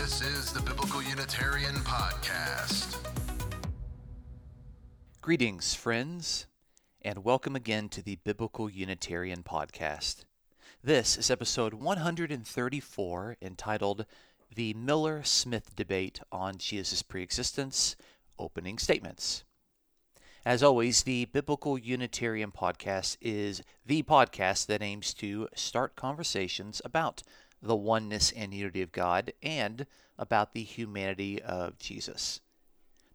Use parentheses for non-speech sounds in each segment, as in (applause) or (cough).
This is the Biblical Unitarian Podcast. Greetings, friends, and welcome again to the Biblical Unitarian Podcast. This is episode 134 entitled The Miller Smith Debate on Jesus' Preexistence Opening Statements. As always, the Biblical Unitarian Podcast is the podcast that aims to start conversations about the oneness and unity of God and about the humanity of Jesus.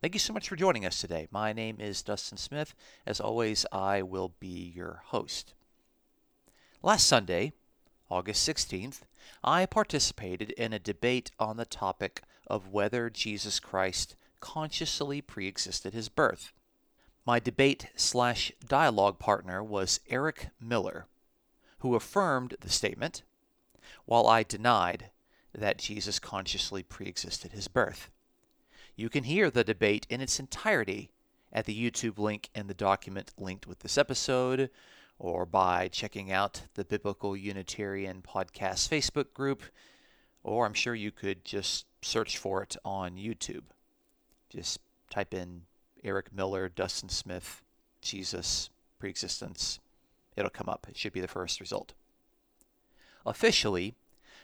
Thank you so much for joining us today. My name is Dustin Smith. As always, I will be your host. Last Sunday, August 16th, I participated in a debate on the topic of whether Jesus Christ consciously preexisted his birth. My debate slash dialogue partner was Eric Miller, who affirmed the statement, while I denied that Jesus consciously preexisted his birth. You can hear the debate in its entirety at the YouTube link in the document linked with this episode, or by checking out the Biblical Unitarian Podcast Facebook group, or I'm sure you could just search for it on YouTube. Just type in Eric Miller, Dustin Smith, Jesus, preexistence. It'll come up. It should be the first result. Officially,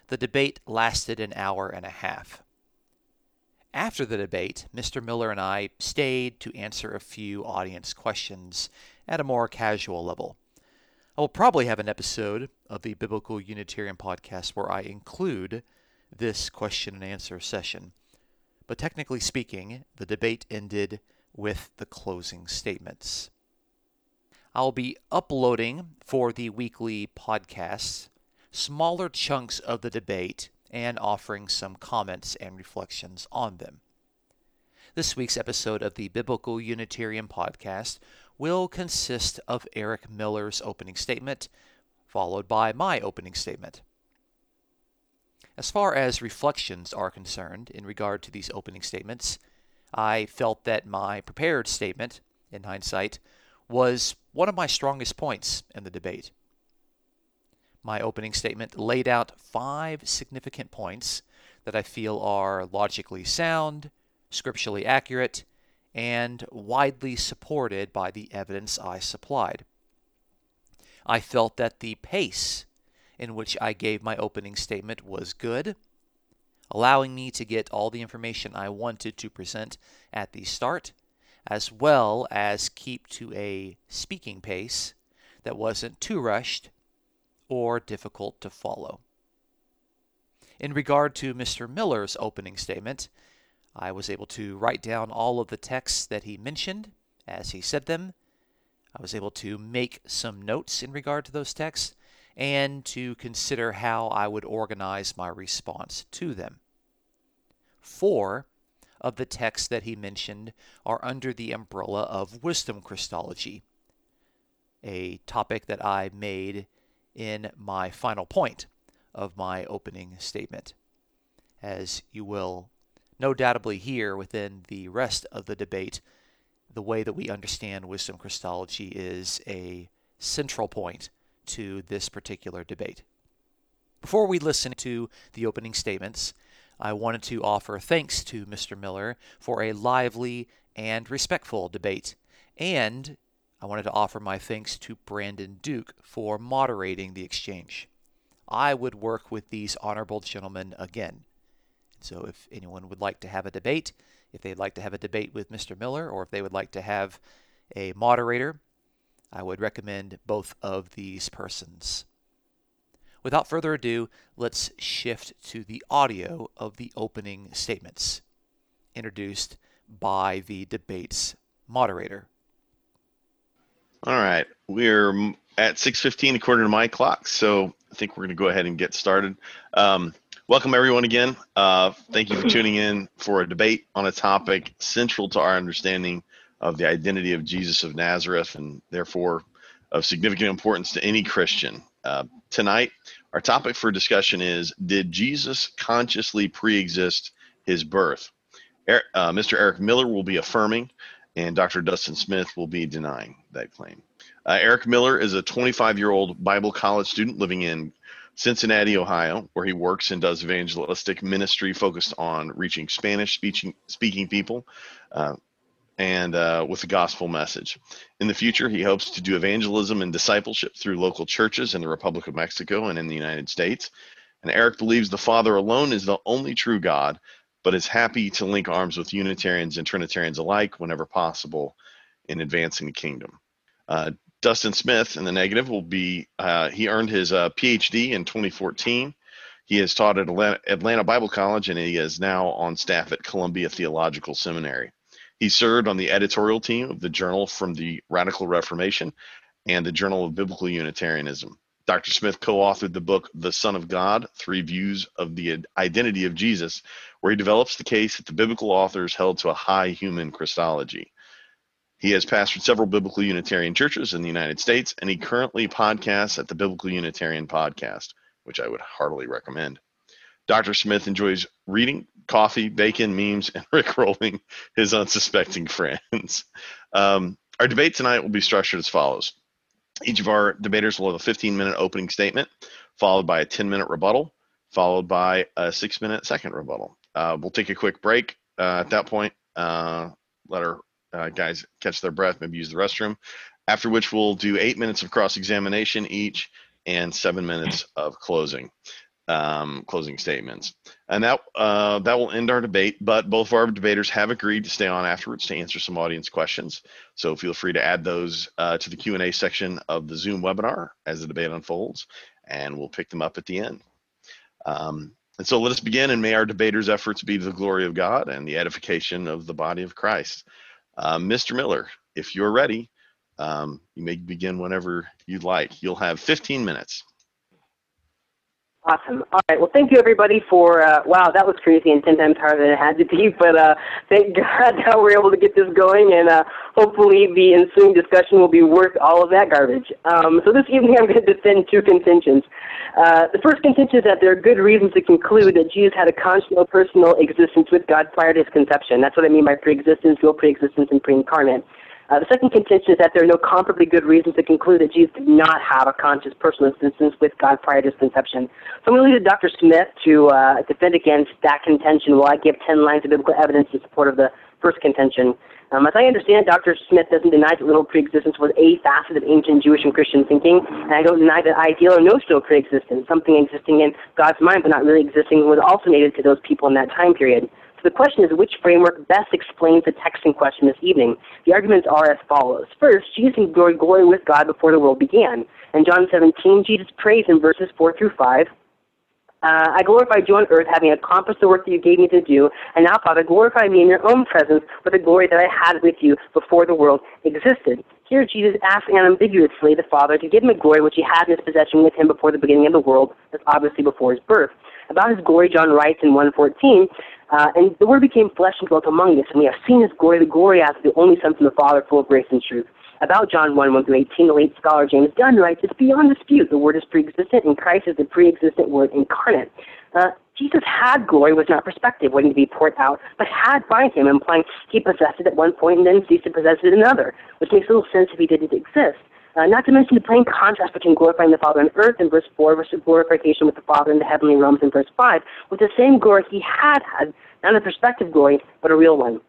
the debate lasted an hour and a half. After the debate, Mr. Miller and I stayed to answer a few audience questions at a more casual level. I will probably have an episode of the Biblical Unitarian podcast where I include this question and answer session. But technically speaking, the debate ended with the closing statements. I'll be uploading for the weekly podcasts smaller chunks of the debate and offering some comments and reflections on them. This week's episode of the Biblical Unitarian Podcast will consist of Eric Miller's opening statement, followed by my opening statement. As far as reflections are concerned in regard to these opening statements, I felt that my prepared statement, in hindsight, was one of my strongest points in the debate. My opening statement laid out five significant points that I feel are logically sound, scripturally accurate, and widely supported by the evidence I supplied. I felt that the pace in which I gave my opening statement was good, allowing me to get all the information I wanted to present at the start, as well as keep to a speaking pace that wasn't too rushed or difficult to follow. In regard to Mr. Miller's opening statement, I was able to write down all of the texts that he mentioned as he said them. I was able to make some notes in regard to those texts and to consider how I would organize my response to them. Four of the texts that he mentioned are under the umbrella of wisdom Christology, a topic that I made in my final point of my opening statement. As you will no doubtably hear within the rest of the debate, the way that we understand wisdom Christology is a central point to this particular debate. Before we listen to the opening statements, I wanted to offer thanks to Mr. Miller for a lively and respectful debate and I wanted to offer my thanks to Brandon Duke for moderating the exchange. I would work with these honorable gentlemen again. So if anyone would like to have a debate, if they'd like to have a debate with Mr. Miller, or if they would like to have a moderator, I would recommend both of these persons. Without further ado, let's shift to the audio of the opening statements, introduced by the debate's moderator. All right, we're at 6:15 according to my clock, so I think we're going to go ahead and get started. Um, welcome everyone again. Uh, thank you for (clears throat) tuning in for a debate on a topic central to our understanding of the identity of Jesus of Nazareth, and therefore of significant importance to any Christian. Uh, tonight, our topic for discussion is: Did Jesus consciously pre-exist his birth? Er, uh, Mr. Eric Miller will be affirming and Dr. Dustin Smith will be denying that claim. Uh, Eric Miller is a 25 year old Bible college student living in Cincinnati, Ohio, where he works and does evangelistic ministry focused on reaching Spanish speaking, people uh, and uh, with the gospel message. In the future, he hopes to do evangelism and discipleship through local churches in the Republic of Mexico and in the United States. And Eric believes the Father alone is the only true God, but is happy to link arms with Unitarians and Trinitarians alike whenever possible in advancing the kingdom. Uh, Dustin Smith, in the negative, will be uh, he earned his uh, PhD in 2014. He has taught at Atlanta Bible College and he is now on staff at Columbia Theological Seminary. He served on the editorial team of the Journal from the Radical Reformation and the Journal of Biblical Unitarianism. Dr. Smith co authored the book The Son of God Three Views of the Identity of Jesus, where he develops the case that the biblical authors held to a high human Christology. He has pastored several biblical Unitarian churches in the United States, and he currently podcasts at the Biblical Unitarian Podcast, which I would heartily recommend. Dr. Smith enjoys reading, coffee, bacon, memes, and (laughs) rickrolling his unsuspecting friends. Um, our debate tonight will be structured as follows. Each of our debaters will have a 15 minute opening statement, followed by a 10 minute rebuttal, followed by a six minute second rebuttal. Uh, we'll take a quick break uh, at that point, uh, let our uh, guys catch their breath, maybe use the restroom, after which we'll do eight minutes of cross examination each and seven minutes of closing um, closing statements. And that uh, that will end our debate. But both of our debaters have agreed to stay on afterwards to answer some audience questions. So feel free to add those uh, to the Q and A section of the Zoom webinar as the debate unfolds, and we'll pick them up at the end. Um, and so let us begin, and may our debaters' efforts be to the glory of God and the edification of the body of Christ. Uh, Mr. Miller, if you're ready, um, you may begin whenever you'd like. You'll have 15 minutes. Awesome. All right. Well, thank you everybody for. Uh, wow, that was crazy and ten times harder than it had to be. (laughs) But uh, thank (laughs) God that we're able to get this going, and uh, hopefully the ensuing discussion will be worth all of that garbage. Um, so this evening (laughs) I'm going to defend two contentions. Uh, the first contention is that there are good reasons to conclude that Jesus had a constant personal existence with God prior to his conception. That's what I mean by pre-existence, dual pre-existence, and pre-incarnate. Uh, the second contention is that there are no comparably good reasons to conclude that Jesus did not have a conscious personal existence with God prior to his conception. So I'm going to leave it to Dr. Smith to uh, defend against that contention while I give 10 lines of biblical evidence in support of the first contention. Um, as I understand, Dr. Smith doesn't deny that literal preexistence was a facet of ancient Jewish and Christian thinking, and I don't deny that ideal or notional preexistence, something existing in God's mind but not really existing, was also native to those people in that time period. So the question is which framework best explains the text in question this evening? The arguments are as follows. First, Jesus enjoyed glory with God before the world began. In John 17, Jesus prays in verses 4 through 5, uh, I glorified you on earth, having accomplished the work that you gave me to do. And now, Father, glorify me in your own presence with the glory that I had with you before the world existed. Here, Jesus asks unambiguously the Father to give him the glory which he had in his possession with him before the beginning of the world, that's obviously before his birth. About his glory, John writes in 114, uh, and the Word became flesh and dwelt among us, and we have seen his glory, the glory as the only Son from the Father, full of grace and truth. About John 1, 1 through 18, the late scholar James Dunn writes, It's beyond dispute. The Word is pre-existent, and Christ is the pre-existent Word incarnate. Uh, Jesus had glory, was not perspective, waiting to be poured out, but had by him, implying he possessed it at one point and then ceased to possess it at another, which makes little sense if he didn't exist. Uh, not to mention the plain contrast between glorifying the Father on earth in verse 4 versus glorification with the Father in the heavenly realms in verse 5, with the same glory he had had, not a perspective glory, but a real one.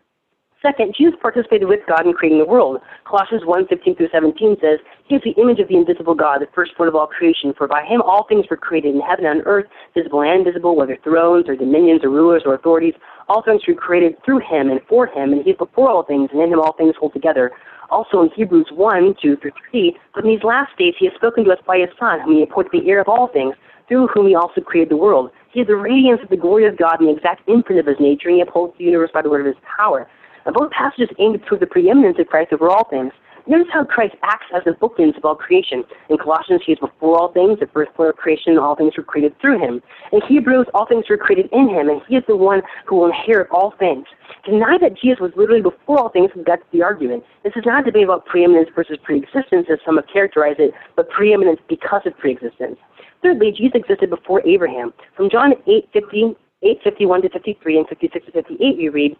Second, Jesus participated with God in creating the world. Colossians 1, 15 through 17 says, He is the image of the invisible God, the firstborn of all creation, for by him all things were created in heaven and on earth, visible and invisible, whether thrones or dominions or rulers or authorities. All things were created through him and for him, and he is before all things, and in him all things hold together. Also in Hebrews 1, 2 through 3, but in these last days he has spoken to us by his Son, whom he appointed the heir of all things, through whom he also created the world. He is the radiance of the glory of God and the exact imprint of his nature, and he upholds the universe by the word of his power. Now, both passages aim to prove the preeminence of Christ over all things. Notice how Christ acts as the bookends of all creation. In Colossians, he is before all things, the first firstborn of creation, and all things were created through him. In Hebrews, all things were created in him, and he is the one who will inherit all things. Deny that Jesus was literally before all things, that's the argument. This is not a debate about preeminence versus preexistence, as some have characterized it, but preeminence because of preexistence. Thirdly, Jesus existed before Abraham. From John 8, 50, 8 51 to 53 and 56 to 58, we read,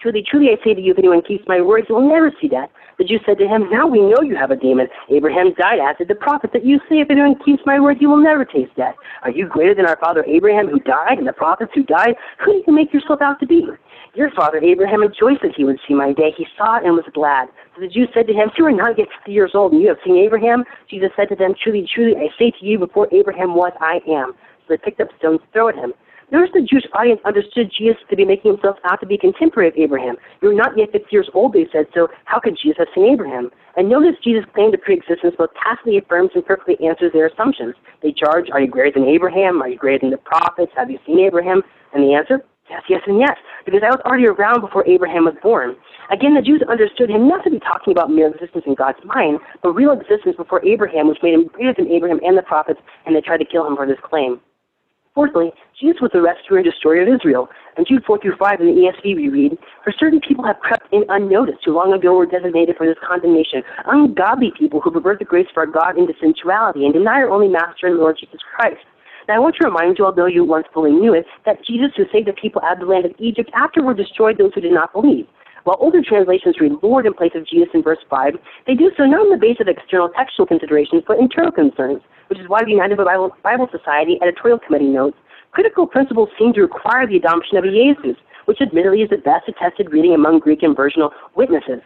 Truly, truly, I say to you, if anyone keeps my words, he will never see death. The Jews said to him, Now we know you have a demon. Abraham died, as did the prophet, that you say, If anyone keeps my word, he will never taste death. Are you greater than our father Abraham, who died, and the prophets who died? Who do you make yourself out to be? Your father Abraham rejoiced that he would see my day. He saw it and was glad. So the Jews said to him, You are not yet fifty years old, and you have seen Abraham? Jesus said to them, Truly, truly, I say to you, before Abraham was, I am. So they picked up stones to throw at him. Notice the Jewish audience understood Jesus to be making himself out to be contemporary of Abraham. You're not yet 50 years old, they said, so how could Jesus have seen Abraham? And notice Jesus' claim to pre-existence both tacitly affirms and perfectly answers their assumptions. They charge, are you greater than Abraham? Are you greater than the prophets? Have you seen Abraham? And the answer, yes, yes, and yes, because I was already around before Abraham was born. Again, the Jews understood him not to be talking about mere existence in God's mind, but real existence before Abraham, which made him greater than Abraham and the prophets, and they tried to kill him for this claim. Fourthly, Jesus was the rescuer and destroyer of Israel. In Jude 4 through 5 in the ESV we read, For certain people have crept in unnoticed, who long ago were designated for this condemnation, ungodly people who pervert the grace of our God into sensuality and deny our only Master and Lord Jesus Christ. Now I want to remind you, although you once fully knew it, that Jesus who saved the people out of the land of Egypt afterward destroyed those who did not believe. While older translations read Lord in place of Jesus in verse 5, they do so not on the basis of external textual considerations, but internal concerns which is why the United Bible, Bible Society editorial committee notes, critical principles seem to require the adoption of a Jesus, which admittedly is the best attested reading among Greek and versional witnesses.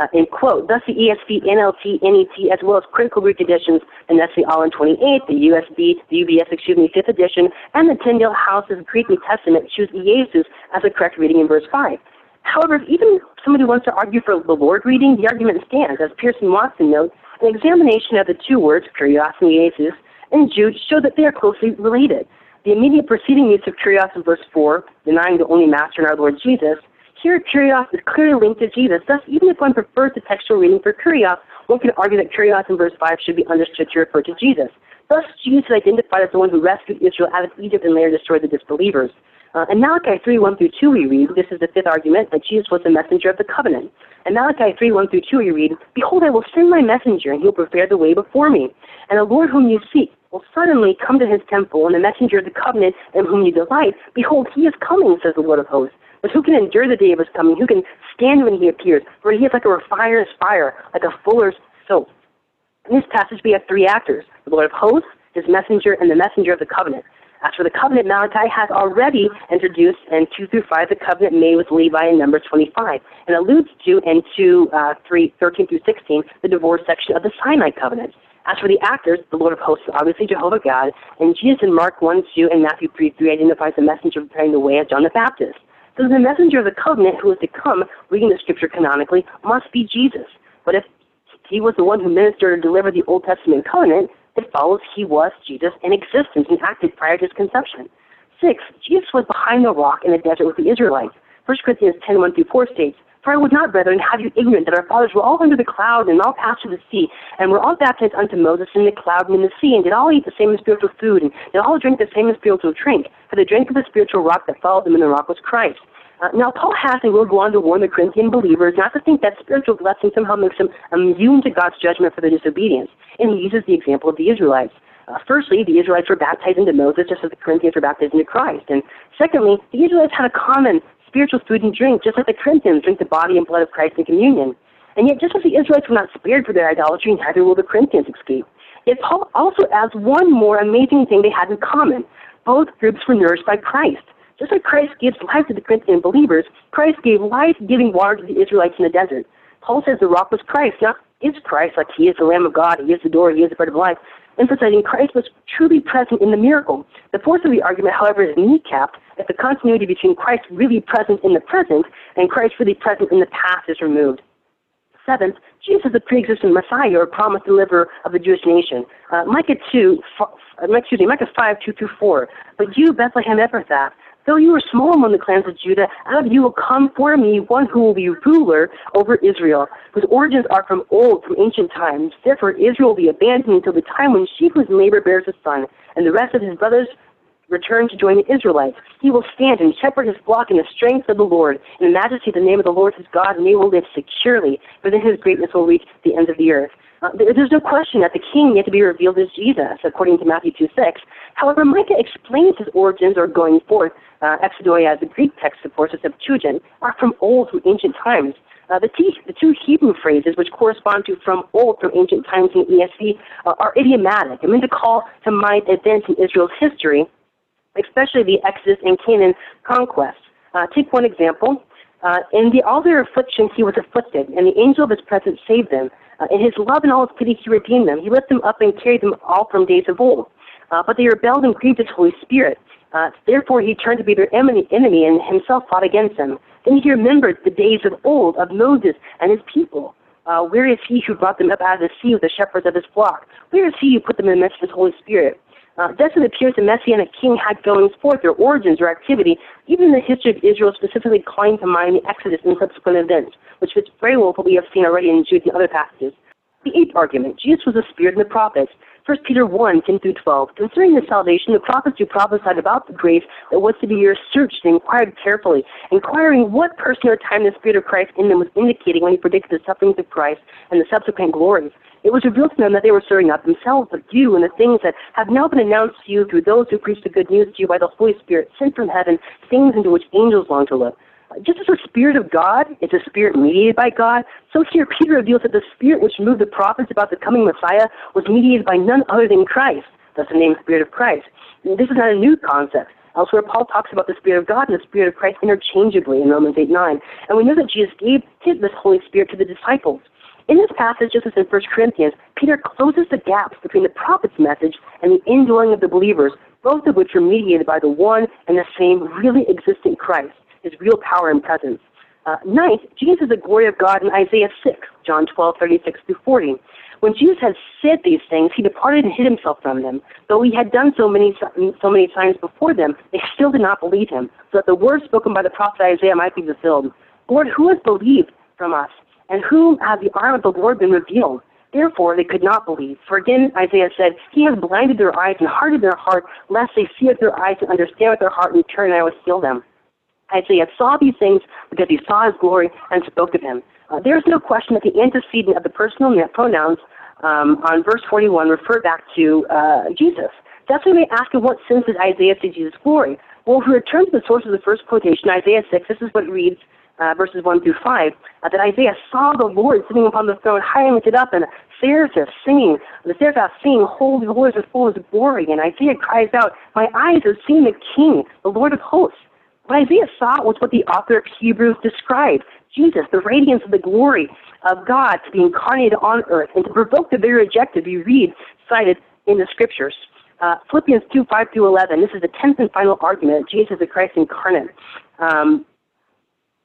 Uh, in quote, thus the ESV, NLT, NET, as well as critical Greek editions, and that's the Aland 28, the USB, the UBS, excuse me, 5th edition, and the Tyndale House's Greek New Testament choose Jesus as a correct reading in verse 5. However, if even somebody wants to argue for the Lord reading, the argument stands. As Pearson Watson notes, an examination of the two words, kurios and and Jude show that they are closely related. The immediate preceding use of kurios in verse 4, denying the only master in our Lord Jesus, here kurios is clearly linked to Jesus. Thus, even if one prefers the textual reading for kurios, one can argue that kurios in verse 5 should be understood to refer to Jesus. Thus, Jesus is identified as the one who rescued Israel out of Egypt and later destroyed the disbelievers. Uh, in Malachi 3, 1 through 2, we read, this is the fifth argument, that Jesus was the messenger of the covenant. In Malachi 3, 1 through 2, we read, Behold, I will send my messenger, and he will prepare the way before me. And the Lord whom you seek will suddenly come to his temple, and the messenger of the covenant in whom you delight, behold, he is coming, says the Lord of hosts. But who can endure the day of his coming? Who can stand when he appears? For he is like a refiner's fire, like a fuller's soap. In this passage, we have three actors the Lord of hosts, his messenger, and the messenger of the covenant. As for the covenant, Malachi has already introduced in 2 through 5 the covenant made with Levi in Numbers 25 and alludes to in 2, uh, 3, 13 through 16 the divorce section of the Sinai covenant. As for the actors, the Lord of hosts is obviously Jehovah God, and Jesus in Mark 1, 2, and Matthew 3, 3 identifies the messenger preparing the way as John the Baptist. So the messenger of the covenant who is to come, reading the scripture canonically, must be Jesus. But if he was the one who ministered and delivered the Old Testament covenant, it follows he was Jesus in existence and acted prior to his conception. Six, Jesus was behind the rock in the desert with the Israelites. 1 Corinthians 10, 1 through 4 states, For I would not, brethren, have you ignorant that our fathers were all under the cloud and all passed through the sea, and were all baptized unto Moses in the cloud and in the sea, and did all eat the same spiritual food, and did all drink the same spiritual drink. For the drink of the spiritual rock that followed them, and the rock was Christ. Uh, now, Paul has and will go on to warn the Corinthian believers not to think that spiritual blessing somehow makes them immune to God's judgment for their disobedience. And he uses the example of the Israelites. Uh, firstly, the Israelites were baptized into Moses just as the Corinthians were baptized into Christ. And secondly, the Israelites had a common spiritual food and drink, just like the Corinthians drink the body and blood of Christ in communion. And yet, just as the Israelites were not spared for their idolatry, neither will the Corinthians escape. Yet Paul also adds one more amazing thing they had in common. Both groups were nourished by Christ. Just like Christ gives life to the Corinthian believers, Christ gave life-giving water to the Israelites in the desert. Paul says the rock was Christ, not is Christ, like he is the Lamb of God, he is the door, he is the bread of life, emphasizing Christ was truly present in the miracle. The force of the argument, however, is kneecapped if the continuity between Christ really present in the present and Christ really present in the past is removed. Seventh, Jesus is the pre-existent Messiah or promised deliverer of the Jewish nation. Uh, Micah 2, f- uh, excuse me, Micah 5, 2 through 4. But you, Bethlehem Ephrathah, Though you are small among the clans of Judah, out of you will come for me one who will be ruler over Israel, whose origins are from old, from ancient times. Therefore Israel will be abandoned until the time when she whose labor bears a son, and the rest of his brothers return to join the Israelites. He will stand and shepherd his flock in the strength of the Lord, in the majesty of the name of the Lord his God, and they will live securely, for then his greatness will reach the ends of the earth. Uh, there's no question that the king yet to be revealed is Jesus, according to Matthew 2 6. However, Micah explains his origins or going forth. Uh, as the Greek text supports, the Septuagint, are from old, from ancient times. Uh, the, two, the two Hebrew phrases, which correspond to from old from ancient times in ESV, uh, are idiomatic. I mean to call to mind events in Israel's history, especially the Exodus and Canaan conquest. Uh, take one example. Uh, in the all their affliction he was afflicted, and the angel of his presence saved them. Uh, in his love and all his pity he redeemed them. He lifted them up and carried them all from days of old. Uh, but they rebelled and grieved his Holy Spirit. Uh, therefore he turned to be their enemy, enemy and himself fought against them. Then he remembered the days of old of Moses and his people. Uh, where is he who brought them up out of the sea with the shepherds of his flock? Where is he who put them in the midst of his Holy Spirit? Uh, thus it appears the Messianic king had goings forth, their origins or activity, even the history of Israel specifically calling to mind the Exodus and subsequent events, which fits very well with what we have seen already in Jude and other passages. The eighth argument, Jesus was a spirit in the prophets. 1 Peter 1, 10 through 12. Concerning the salvation, the prophets who prophesied about the grace that was to be yours searched and inquired carefully, inquiring what person or time the Spirit of Christ in them was indicating when he predicted the sufferings of Christ and the subsequent glories. It was revealed to them that they were serving not themselves, but you and the things that have now been announced to you through those who preach the good news to you by the Holy Spirit sent from heaven, things into which angels long to look. Uh, just as the Spirit of God is a spirit mediated by God, so here Peter reveals that the Spirit which moved the prophets about the coming Messiah was mediated by none other than Christ. That's the name Spirit of Christ. This is not a new concept. Elsewhere, Paul talks about the Spirit of God and the Spirit of Christ interchangeably in Romans 8 9. And we know that Jesus gave this Holy Spirit to the disciples. In this passage, just as in 1 Corinthians, Peter closes the gaps between the prophet's message and the indwelling of the believers, both of which are mediated by the one and the same really existent Christ his real power and presence. Uh, ninth, Jesus is the glory of God in Isaiah 6, John 12, 36 through 40. When Jesus had said these things, he departed and hid himself from them. Though he had done so many so many times before them, they still did not believe him, so that the words spoken by the prophet Isaiah might be fulfilled. Lord, who has believed from us, and whom has the arm of the Lord been revealed? Therefore they could not believe. For again Isaiah said, He has blinded their eyes and hardened their heart, lest they see with their eyes and understand with their heart and turn and I will heal them. Isaiah saw these things because he saw his glory and spoke of him. Uh, there is no question that the antecedent of the personal pronouns um, on verse 41 refer back to uh, Jesus. That's why we ask in what sense did Isaiah see Jesus' glory? Well, if we return to the source of the first quotation, Isaiah 6, this is what it reads, uh, verses 1 through 5, uh, that Isaiah saw the Lord sitting upon the throne, high and lifted up, and seraphim singing, the seraphim singing, Holy, the Lord is full of glory. And Isaiah cries out, My eyes have seen the King, the Lord of hosts. What Isaiah saw was what the author of Hebrews described Jesus, the radiance of the glory of God to be incarnated on earth and to provoke the very objective you read cited in the scriptures. Uh, Philippians 2 5 through 11, this is the tenth and final argument Jesus is the Christ incarnate. Um,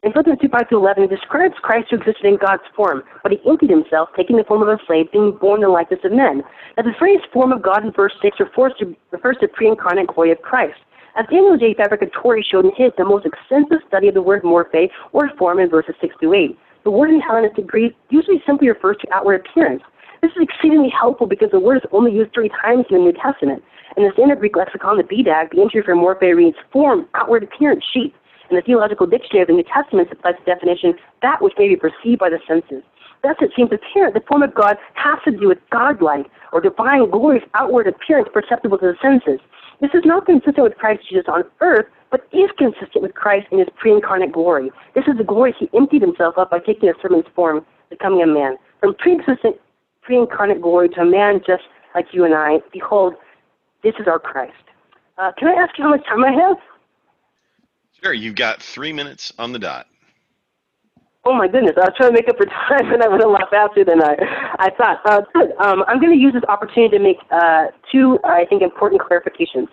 in Philippians 2 5 through 11, it describes Christ who existed in God's form, but he emptied himself, taking the form of a slave, being born in the likeness of men. Now, the phrase form of God in verse 6 refers to, refers to pre incarnate glory of Christ. As Daniel J. Fabricatore showed in his, the most extensive study of the word morphe, or form, in verses 6 to 8. The word in Hellenistic Greek usually simply refers to outward appearance. This is exceedingly helpful because the word is only used three times in the New Testament. In the standard Greek lexicon, the BDAG, the entry for morphe reads form, outward appearance, sheet. In the Theological Dictionary of the New Testament supplies the definition, that which may be perceived by the senses. Thus, it seems apparent the form of God has to do with godlike or divine glory's outward appearance perceptible to the senses. This is not consistent with Christ Jesus on earth, but is consistent with Christ in his pre-incarnate glory. This is the glory he emptied himself up by taking a servant's form, becoming a man. From pre-existent, pre-incarnate glory to a man just like you and I, behold, this is our Christ. Uh, can I ask you how much time I have? Sure, you've got three minutes on the dot. Oh my goodness, I was trying to make up for (laughs) time and I went a lot faster than I, I thought. Uh, good. Um, I'm going to use this opportunity to make uh, two, I think, important clarifications.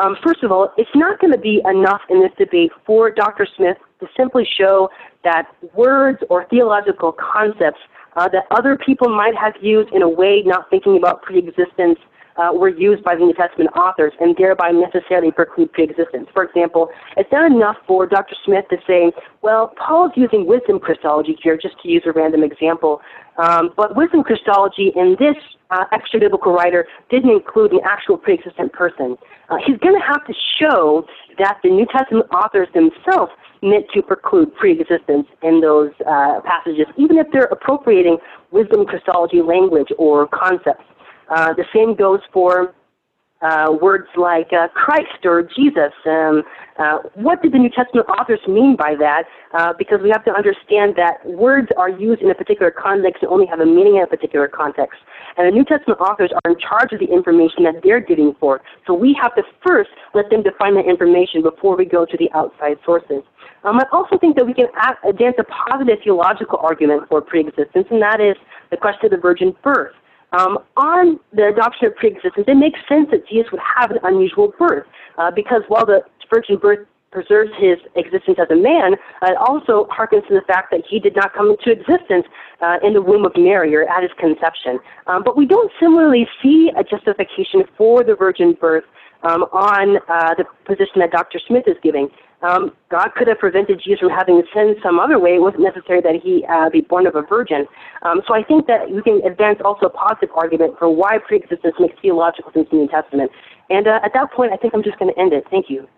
Um, first of all, it's not going to be enough in this debate for Dr. Smith to simply show that words or theological concepts uh, that other people might have used in a way not thinking about preexistence uh, were used by the New Testament authors and thereby necessarily preclude preexistence. For example, it's not enough for Dr. Smith to say, well, Paul's using wisdom Christology here, just to use a random example, um, but wisdom Christology in this uh, extra biblical writer didn't include an actual pre-existent person. Uh, he's going to have to show that the New Testament authors themselves meant to preclude pre-existence in those uh, passages, even if they're appropriating wisdom Christology language or concepts. Uh, the same goes for uh, words like uh, Christ or Jesus. Um, uh, what did the New Testament authors mean by that? Uh, because we have to understand that words are used in a particular context and only have a meaning in a particular context. And the New Testament authors are in charge of the information that they're giving forth. So we have to first let them define that information before we go to the outside sources. Um, I also think that we can advance a positive theological argument for preexistence, and that is the question of the virgin birth. Um, on the adoption of preexistence, it makes sense that Jesus would have an unusual birth uh, because while the virgin birth preserves his existence as a man, it also harkens to the fact that he did not come into existence uh, in the womb of Mary or at his conception. Um, but we don't similarly see a justification for the virgin birth um, on uh, the position that Dr. Smith is giving. Um, God could have prevented Jesus from having sin some other way. It wasn't necessary that he uh, be born of a virgin. Um, so I think that we can advance also a positive argument for why preexistence makes theological sense in the New Testament. And uh, at that point, I think I'm just going to end it. Thank you.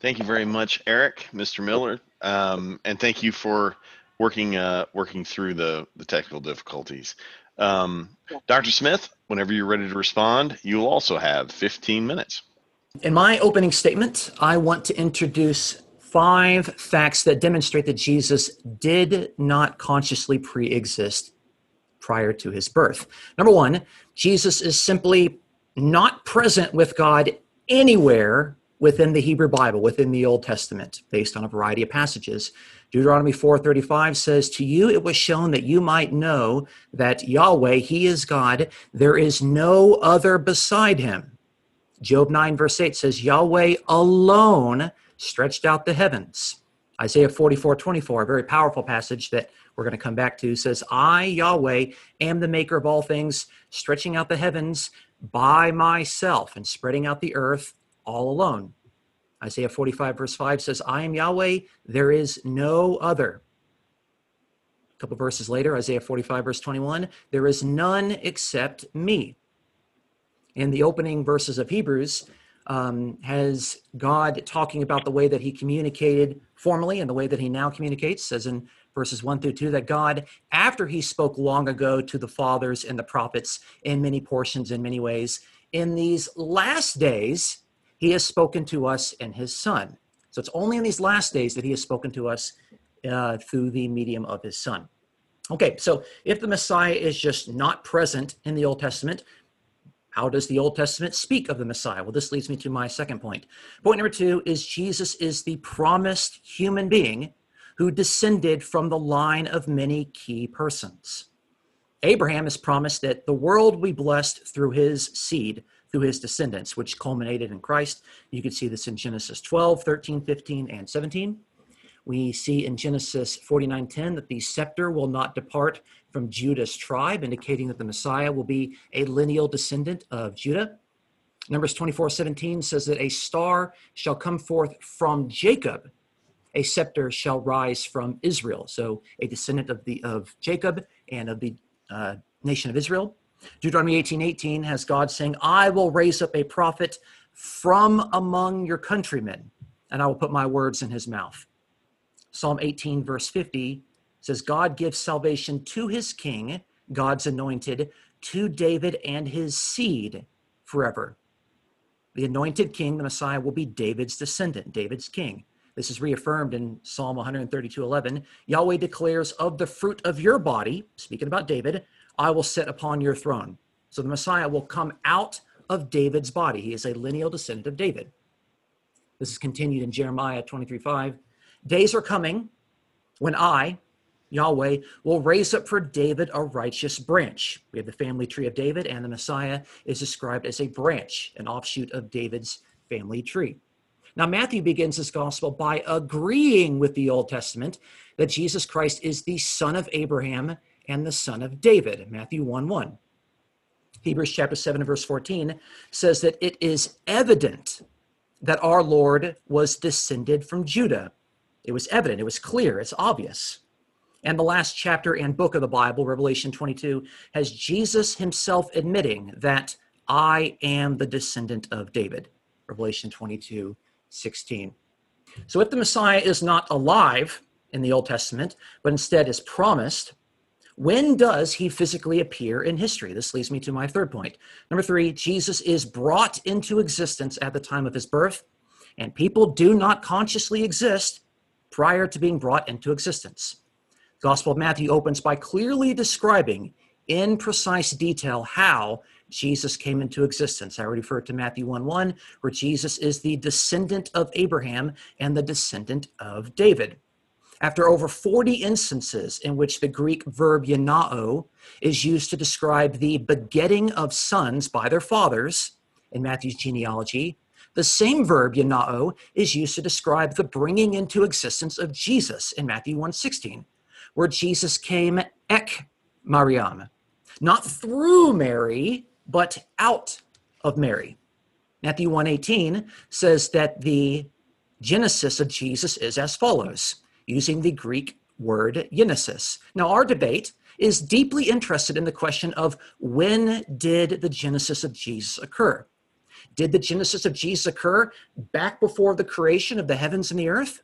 Thank you very much, Eric, Mr. Miller, um, and thank you for working uh, working through the the technical difficulties. Um, Dr. Smith, whenever you're ready to respond, you'll also have 15 minutes. In my opening statement, I want to introduce five facts that demonstrate that Jesus did not consciously pre exist prior to his birth. Number one, Jesus is simply not present with God anywhere within the Hebrew Bible, within the Old Testament, based on a variety of passages. Deuteronomy 4:35 says, "To you it was shown that you might know that Yahweh, he is God, there is no other beside him." Job 9, verse 8 says, Yahweh alone stretched out the heavens. Isaiah 44, 24, a very powerful passage that we're going to come back to, says, I, Yahweh, am the maker of all things, stretching out the heavens by myself and spreading out the earth all alone. Isaiah 45, verse 5 says, I am Yahweh, there is no other. A couple verses later, Isaiah 45, verse 21, there is none except me in the opening verses of Hebrews um, has God talking about the way that he communicated formerly and the way that he now communicates, says in verses 1 through 2, that God, after he spoke long ago to the fathers and the prophets in many portions, in many ways, in these last days, he has spoken to us in his Son. So it's only in these last days that he has spoken to us uh, through the medium of his Son. Okay, so if the Messiah is just not present in the Old Testament, how does the Old Testament speak of the Messiah? Well, this leads me to my second point. Point number two is Jesus is the promised human being who descended from the line of many key persons. Abraham is promised that the world will be blessed through his seed, through his descendants, which culminated in Christ. You can see this in Genesis 12, 13, 15, and 17. We see in Genesis 49:10 that the scepter will not depart from Judah's tribe, indicating that the Messiah will be a lineal descendant of Judah. Numbers 24:17 says that a star shall come forth from Jacob, a scepter shall rise from Israel. So a descendant of the of Jacob and of the uh, nation of Israel. Deuteronomy 18:18 has God saying, "I will raise up a prophet from among your countrymen, and I will put my words in his mouth." Psalm 18, verse 50 says, God gives salvation to his king, God's anointed, to David and his seed forever. The anointed king, the Messiah, will be David's descendant, David's king. This is reaffirmed in Psalm 132 11. Yahweh declares, Of the fruit of your body, speaking about David, I will sit upon your throne. So the Messiah will come out of David's body. He is a lineal descendant of David. This is continued in Jeremiah 23 5. Days are coming when I, Yahweh, will raise up for David a righteous branch. We have the family tree of David, and the Messiah is described as a branch, an offshoot of David's family tree. Now, Matthew begins his gospel by agreeing with the Old Testament that Jesus Christ is the son of Abraham and the son of David, Matthew 1 1. Hebrews chapter 7 verse 14 says that it is evident that our Lord was descended from Judah it was evident, it was clear, it's obvious. And the last chapter and book of the Bible, Revelation 22, has Jesus himself admitting that I am the descendant of David. Revelation 22, 16. So if the Messiah is not alive in the Old Testament, but instead is promised, When does he physically appear in history? This leads me to my third point. Number three, Jesus is brought into existence at the time of his birth, and people do not consciously exist prior to being brought into existence. Gospel of Matthew opens by clearly describing in precise detail how Jesus came into existence. I referred to Matthew 1 1, where Jesus is the descendant of Abraham and the descendant of David. After over 40 instances in which the Greek verb gennao is used to describe the begetting of sons by their fathers in Matthew's genealogy, the same verb gennao is used to describe the bringing into existence of Jesus in Matthew 1:16, where Jesus came ek Mariam, not through Mary, but out of Mary. Matthew 1:18 says that the genesis of Jesus is as follows, using the Greek word genesis. Now our debate is deeply interested in the question of when did the genesis of Jesus occur? Did the genesis of Jesus occur back before the creation of the heavens and the earth?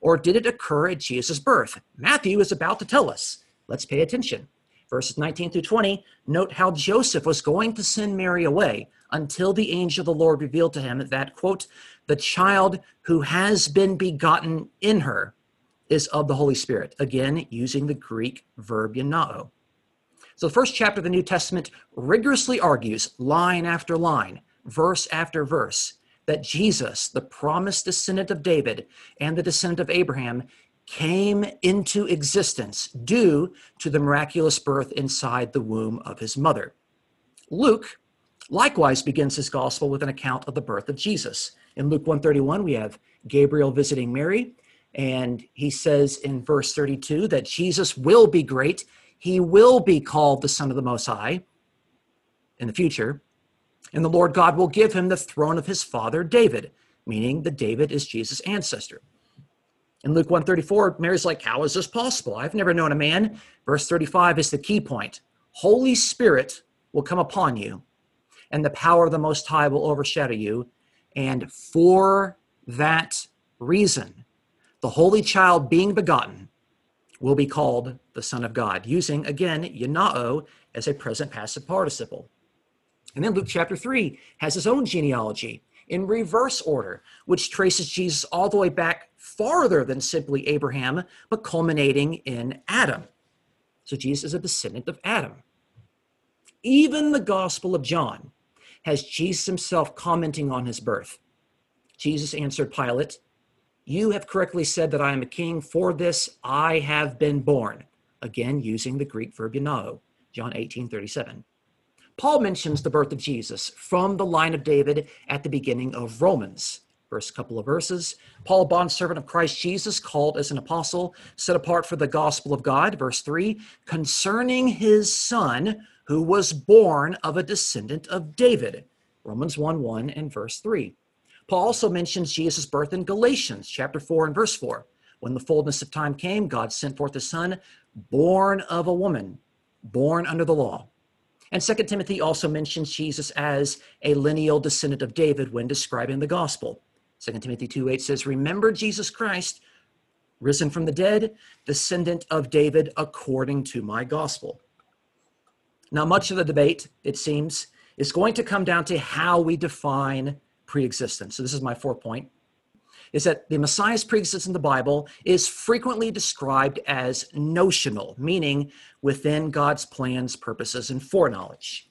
Or did it occur at Jesus' birth? Matthew is about to tell us. Let's pay attention. Verses 19 through 20 note how Joseph was going to send Mary away until the angel of the Lord revealed to him that, quote, the child who has been begotten in her is of the Holy Spirit. Again, using the Greek verb gennao. So the first chapter of the New Testament rigorously argues, line after line, verse after verse, that Jesus, the promised descendant of David and the descendant of Abraham, came into existence due to the miraculous birth inside the womb of his mother. Luke likewise begins his gospel with an account of the birth of Jesus. In Luke 131, we have Gabriel visiting Mary, and he says in verse 32 that Jesus will be great. He will be called the Son of the Most High in the future. And the Lord God will give him the throne of his father David, meaning that David is Jesus' ancestor. In Luke 134, Mary's like, How is this possible? I've never known a man. Verse 35 is the key point Holy Spirit will come upon you, and the power of the Most High will overshadow you. And for that reason, the Holy Child being begotten will be called the Son of God, using again gennao as a present passive participle. And then Luke chapter 3 has his own genealogy in reverse order, which traces Jesus all the way back farther than simply Abraham, but culminating in Adam. So Jesus is a descendant of Adam. Even the Gospel of John has Jesus himself commenting on his birth. Jesus answered Pilate, You have correctly said that I am a king. For this I have been born. Again, using the Greek verb gennao, John 18 37. Paul mentions the birth of Jesus from the line of David at the beginning of Romans. First couple of verses. Paul, bondservant of Christ Jesus, called as an apostle, set apart for the gospel of God. Verse 3 concerning his son, who was born of a descendant of David. Romans 1 1 and verse 3. Paul also mentions Jesus' birth in Galatians chapter 4 and verse 4. When the fullness of time came, God sent forth a son, born of a woman, born under the law. And Second Timothy also mentions Jesus as a lineal descendant of David when describing the gospel. Second Timothy 2 8 says, Remember Jesus Christ, risen from the dead, descendant of David according to my gospel. Now, much of the debate, it seems, is going to come down to how we define preexistence. So, this is my fourth point is that the Messiah's preexistence in the Bible is frequently described as notional, meaning within God's plans, purposes, and foreknowledge.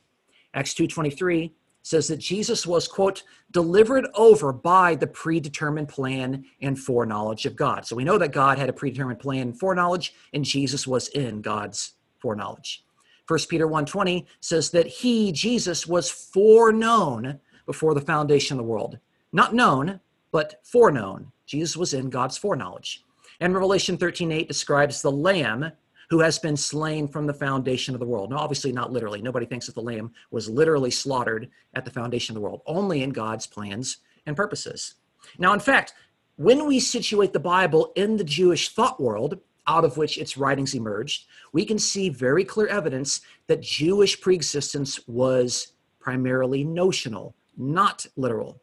Acts 2.23 says that Jesus was, quote, delivered over by the predetermined plan and foreknowledge of God. So we know that God had a predetermined plan and foreknowledge, and Jesus was in God's foreknowledge. 1 Peter 1.20 says that he, Jesus, was foreknown before the foundation of the world. Not known, but foreknown. Jesus was in God's foreknowledge. And Revelation 13:8 describes the lamb who has been slain from the foundation of the world. Now, obviously, not literally. Nobody thinks that the lamb was literally slaughtered at the foundation of the world, only in God's plans and purposes. Now, in fact, when we situate the Bible in the Jewish thought world, out of which its writings emerged, we can see very clear evidence that Jewish preexistence was primarily notional, not literal.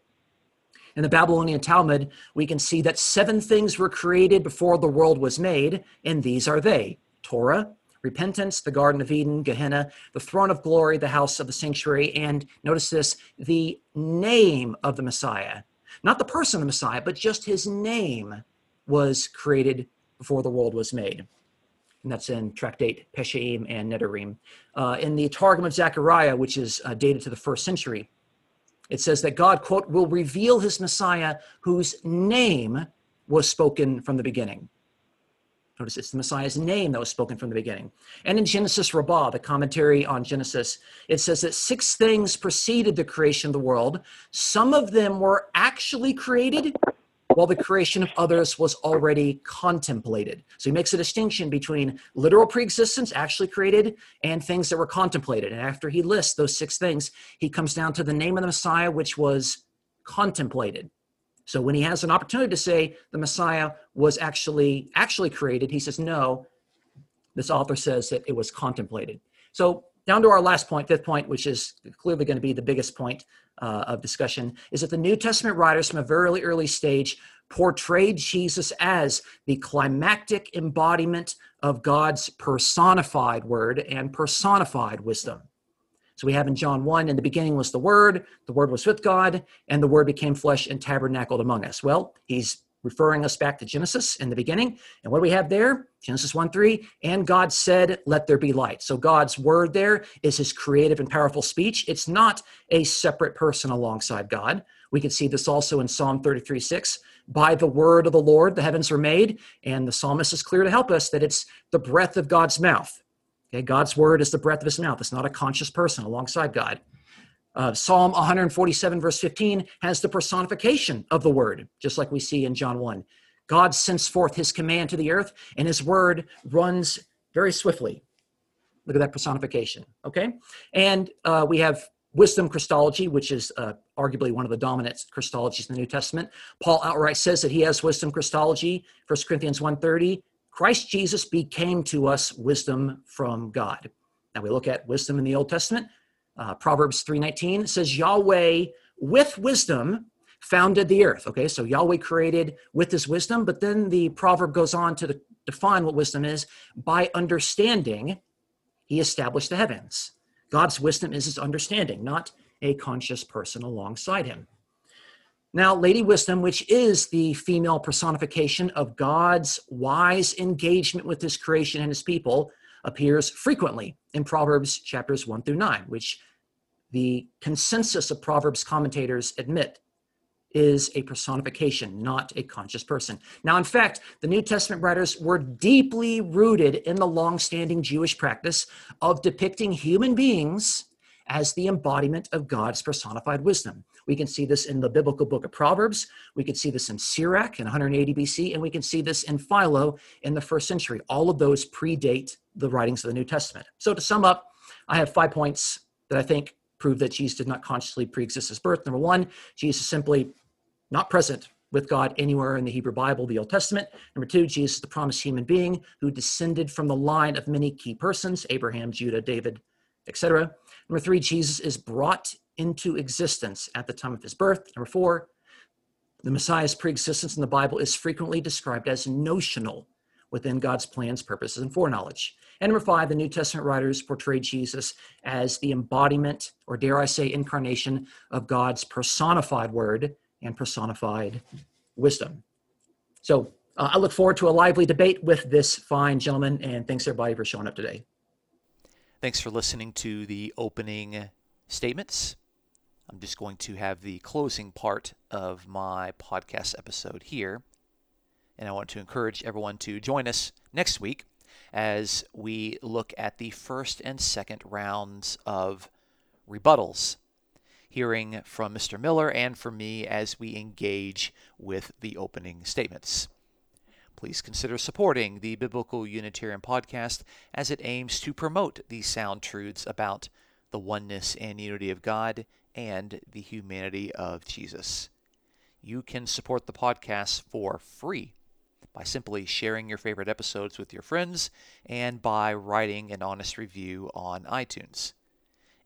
In the Babylonian Talmud, we can see that seven things were created before the world was made, and these are they Torah, repentance, the Garden of Eden, Gehenna, the throne of glory, the house of the sanctuary, and notice this the name of the Messiah. Not the person of the Messiah, but just his name was created before the world was made. And that's in Tractate Pesachim and Nedarim. Uh, in the Targum of Zechariah, which is uh, dated to the first century, it says that God, quote, will reveal his Messiah whose name was spoken from the beginning. Notice it's the Messiah's name that was spoken from the beginning. And in Genesis Rabbah, the commentary on Genesis, it says that six things preceded the creation of the world. Some of them were actually created, while the creation of others was already contemplated. So he makes a distinction between literal preexistence, actually created, and things that were contemplated. And after he lists those six things, he comes down to the name of the Messiah, which was contemplated. So when he has an opportunity to say the Messiah was actually actually created, he says no. This author says that it was contemplated. So down to our last point, fifth point, which is clearly going to be the biggest point uh, of discussion, is that the New Testament writers from a very early stage portrayed Jesus as the climactic embodiment of God's personified word and personified wisdom. So we have in John 1, in the beginning was the Word, the Word was with God, and the Word became flesh and tabernacled among us. Well, he's referring us back to Genesis in the beginning. And what do we have there? Genesis 1 3. And God said, Let there be light. So God's word there is his creative and powerful speech. It's not a separate person alongside God. We can see this also in Psalm 33 6. By the word of the Lord, the heavens were made. And the psalmist is clear to help us that it's the breath of God's mouth. Okay, God's word is the breath of his mouth. It's not a conscious person alongside God. Uh, Psalm 147, verse 15, has the personification of the word, just like we see in John 1. God sends forth his command to the earth, and his word runs very swiftly. Look at that personification, okay? And uh, we have wisdom Christology, which is uh, arguably one of the dominant Christologies in the New Testament. Paul outright says that he has wisdom Christology, 1 Corinthians 1.30. Christ Jesus became to us wisdom from God. Now we look at wisdom in the Old Testament. Uh, Proverbs 3.19 says, Yahweh with wisdom founded the earth. Okay, so Yahweh created with his wisdom, but then the proverb goes on to define what wisdom is. By understanding, he established the heavens. God's wisdom is his understanding, not a conscious person alongside him. Now, Lady Wisdom, which is the female personification of God's wise engagement with his creation and his people, appears frequently in Proverbs chapters 1 through 9, which the consensus of Proverbs commentators admit is a personification, not a conscious person. Now, in fact, the New Testament writers were deeply rooted in the long-standing Jewish practice of depicting human beings as the embodiment of God's personified wisdom. We can see this in the biblical book of Proverbs. We can see this in Sirach in 180 BC, and we can see this in Philo in the first century. All of those predate the writings of the New Testament. So to sum up, I have five points that I think prove that Jesus did not consciously pre-exist his birth. Number one, Jesus is simply not present with God anywhere in the Hebrew Bible, the Old Testament. Number two, Jesus is the promised human being who descended from the line of many key persons, Abraham, Judah, David, etc. Number three, Jesus is brought into existence at the time of his birth. Number four, the Messiah's preexistence in the Bible is frequently described as notional within God's plans, purposes, and foreknowledge. And number five, the New Testament writers portrayed Jesus as the embodiment, or dare I say, incarnation of God's personified word and personified wisdom. So uh, I look forward to a lively debate with this fine gentleman, and thanks everybody for showing up today. Thanks for listening to the opening statements. I'm just going to have the closing part of my podcast episode here. And I want to encourage everyone to join us next week as we look at the first and second rounds of rebuttals, hearing from Mr. Miller and from me as we engage with the opening statements. Please consider supporting the Biblical Unitarian Podcast as it aims to promote these sound truths about the oneness and unity of God and the humanity of Jesus. You can support the podcast for free by simply sharing your favorite episodes with your friends and by writing an honest review on iTunes.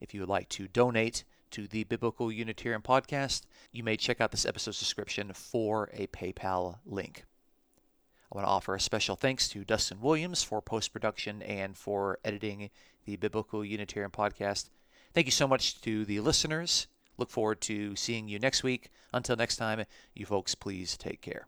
If you would like to donate to the Biblical Unitarian Podcast, you may check out this episode's description for a PayPal link. I want to offer a special thanks to Dustin Williams for post production and for editing the Biblical Unitarian podcast. Thank you so much to the listeners. Look forward to seeing you next week. Until next time, you folks, please take care.